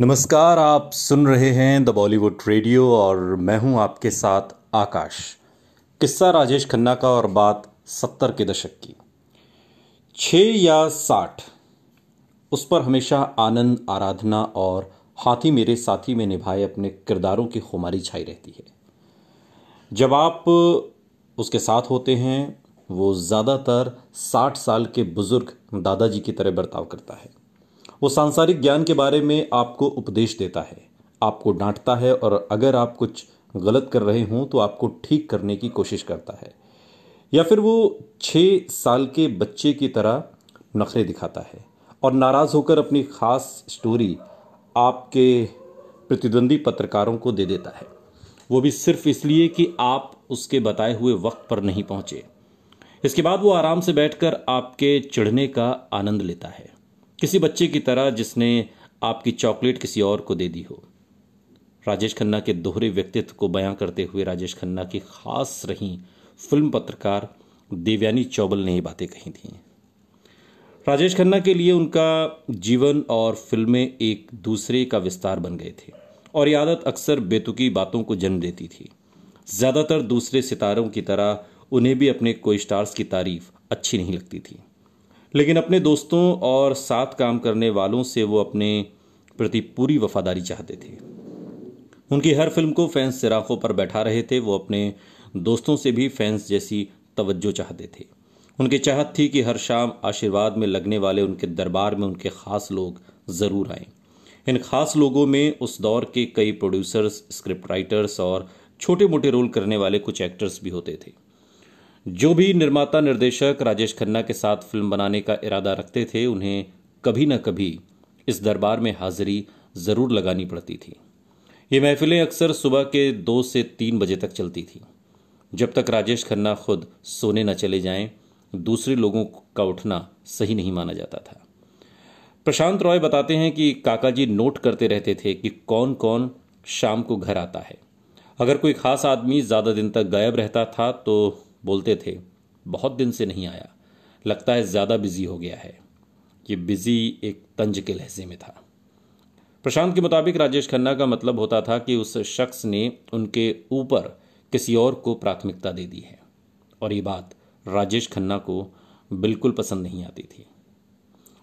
नमस्कार, आप सुन रहे हैं द बॉलीवुड रेडियो और मैं हूँ आपके साथ आकाश। किस्सा राजेश खन्ना का और बात सत्तर के दशक की। छ या साठ, उस पर हमेशा आनंद, आराधना और हाथी मेरे साथी में निभाए अपने किरदारों की खुमारी छाई रहती है। जब आप उसके साथ होते हैं, वो ज़्यादातर साठ साल के बुज़ुर्ग दादाजी की तरह बर्ताव करता है। वो सांसारिक ज्ञान के बारे में आपको उपदेश देता है, आपको डांटता है और अगर आप कुछ गलत कर रहे हों तो आपको ठीक करने की कोशिश करता है। या फिर वो छः साल के बच्चे की तरह नखरे दिखाता है और नाराज़ होकर अपनी खास स्टोरी आपके प्रतिद्वंदी पत्रकारों को दे देता है। वो भी सिर्फ़ इसलिए कि आप उसके बताए हुए वक्त पर नहीं पहुँचे। इसके बाद वो आराम से बैठकर आपके चढ़ने का आनंद लेता है। किसी बच्चे की तरह जिसने आपकी चॉकलेट किसी और को दे दी हो। राजेश खन्ना के दोहरे व्यक्तित्व को बयां करते हुए राजेश खन्ना की खास रही फ़िल्म पत्रकार देवयानी चौबल ने ये बातें कही थी। राजेश खन्ना के लिए उनका जीवन और फ़िल्में एक दूसरे का विस्तार बन गए थे और ये आदत अक्सर बेतुकी बातों को जन्म देती थी। ज़्यादातर दूसरे सितारों की तरह उन्हें भी अपने कोई स्टार्स की तारीफ़ अच्छी नहीं लगती थी। लेकिन अपने दोस्तों और साथ काम करने वालों से वो अपने प्रति पूरी वफादारी चाहते थे। उनकी हर फ़िल्म को फैंस सिराखों पर बैठा रहे थे, वो अपने दोस्तों से भी फैंस जैसी तवज्जो चाहते थे। उनकी चाहत थी कि हर शाम आशीर्वाद में लगने वाले उनके दरबार में उनके खास लोग ज़रूर आए। इन खास लोगों में उस दौर के कई प्रोड्यूसर्स स्क्रिप्ट राइटर्स और छोटे मोटे रोल करने वाले कुछ एक्टर्स भी होते थे। जो भी निर्माता निर्देशक राजेश खन्ना के साथ फ़िल्म बनाने का इरादा रखते थे, उन्हें कभी न कभी इस दरबार में हाजिरी ज़रूर लगानी पड़ती थी। ये महफिलें अक्सर सुबह के दो से तीन बजे तक चलती थी। जब तक राजेश खन्ना खुद सोने न चले जाएँ, दूसरे लोगों का उठना सही नहीं माना जाता था। प्रशांत रॉय बताते हैं कि काका जी नोट करते रहते थे कि कौन कौन शाम को घर आता है। अगर कोई खास आदमी ज़्यादा दिन तक गायब रहता था तो बोलते थे, बहुत दिन से नहीं आया। लगता है ज़्यादा बिज़ी हो गया है। ये बिज़ी एक तंज के लहजे में था। प्रशांत के मुताबिक राजेश खन्ना का मतलब होता था कि उस शख्स ने उनके ऊपर किसी और को प्राथमिकता दे दी है। और ये बात राजेश खन्ना को बिल्कुल पसंद नहीं आती थी।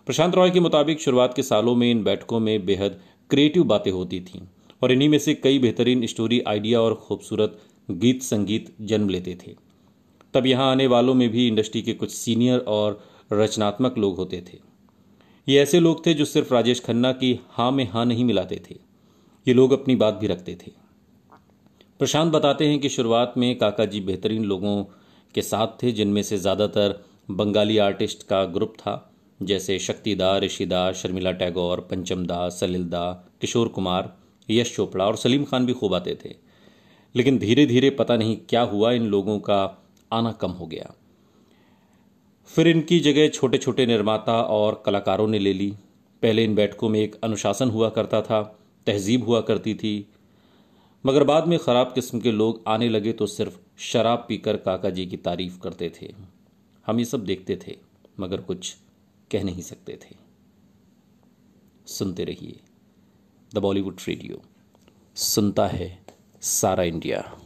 प्रशांत रॉय के मुताबिक शुरुआत के सालों में इन बैठकों में बेहद क्रिएटिव बातें होती थीं और इन्हीं में से कई बेहतरीन स्टोरी, आइडिया और खूबसूरत गीत संगीत जन्म लेते थे। तब यहाँ आने वालों में भी इंडस्ट्री के कुछ सीनियर और रचनात्मक लोग होते थे। ये ऐसे लोग थे जो सिर्फ़ राजेश खन्ना की हाँ में हाँ नहीं मिलाते थे। ये लोग अपनी बात भी रखते थे। प्रशांत बताते हैं कि शुरुआत में काका जी बेहतरीन लोगों के साथ थे, जिनमें से ज़्यादातर बंगाली आर्टिस्ट का ग्रुप था, जैसे शक्तिदा ऋषिदा शर्मिला टैगोर, पंचम दा, सलिल दा, किशोर कुमार, यश चोपड़ा और सलीम खान भी खूब आते थे। लेकिन धीरे धीरे पता नहीं क्या हुआ इन लोगों का आना कम हो गया। फिर इनकी जगह छोटे छोटे निर्माता और कलाकारों ने ले ली। पहले इन बैठकों में एक अनुशासन हुआ करता था, तहजीब हुआ करती थी। मगर बाद में ख़राब किस्म के लोग आने लगे तो सिर्फ़ शराब पीकर काका जी की तारीफ़ करते थे। हम ये सब देखते थे, मगर कुछ कह नहीं सकते थे। सुनते रहिए द बॉलीवुड रेडियो। सुनता है सारा इंडिया।